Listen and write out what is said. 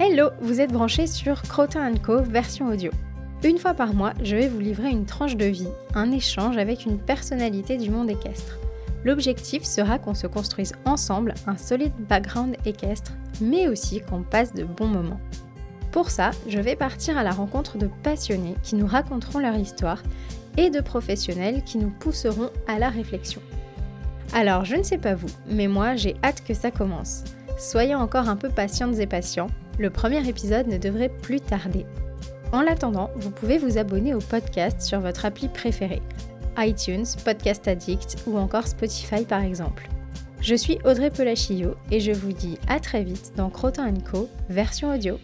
Hello, vous êtes branché sur Crotin Co version audio. Une fois par mois, je vais vous livrer une tranche de vie, un échange avec une personnalité du monde équestre. L'objectif sera qu'on se construise ensemble un solide background équestre, mais aussi qu'on passe de bons moments. Pour ça, je vais partir à la rencontre de passionnés qui nous raconteront leur histoire et de professionnels qui nous pousseront à la réflexion. Alors, je ne sais pas vous, mais moi j'ai hâte que ça commence. Soyez encore un peu patientes et patients, le premier épisode ne devrait plus tarder. En l'attendant, vous pouvez vous abonner au podcast sur votre appli préférée, iTunes, Podcast Addict ou encore Spotify par exemple. Je suis Audrey Pelachillo et je vous dis à très vite dans Crotin Co, version audio.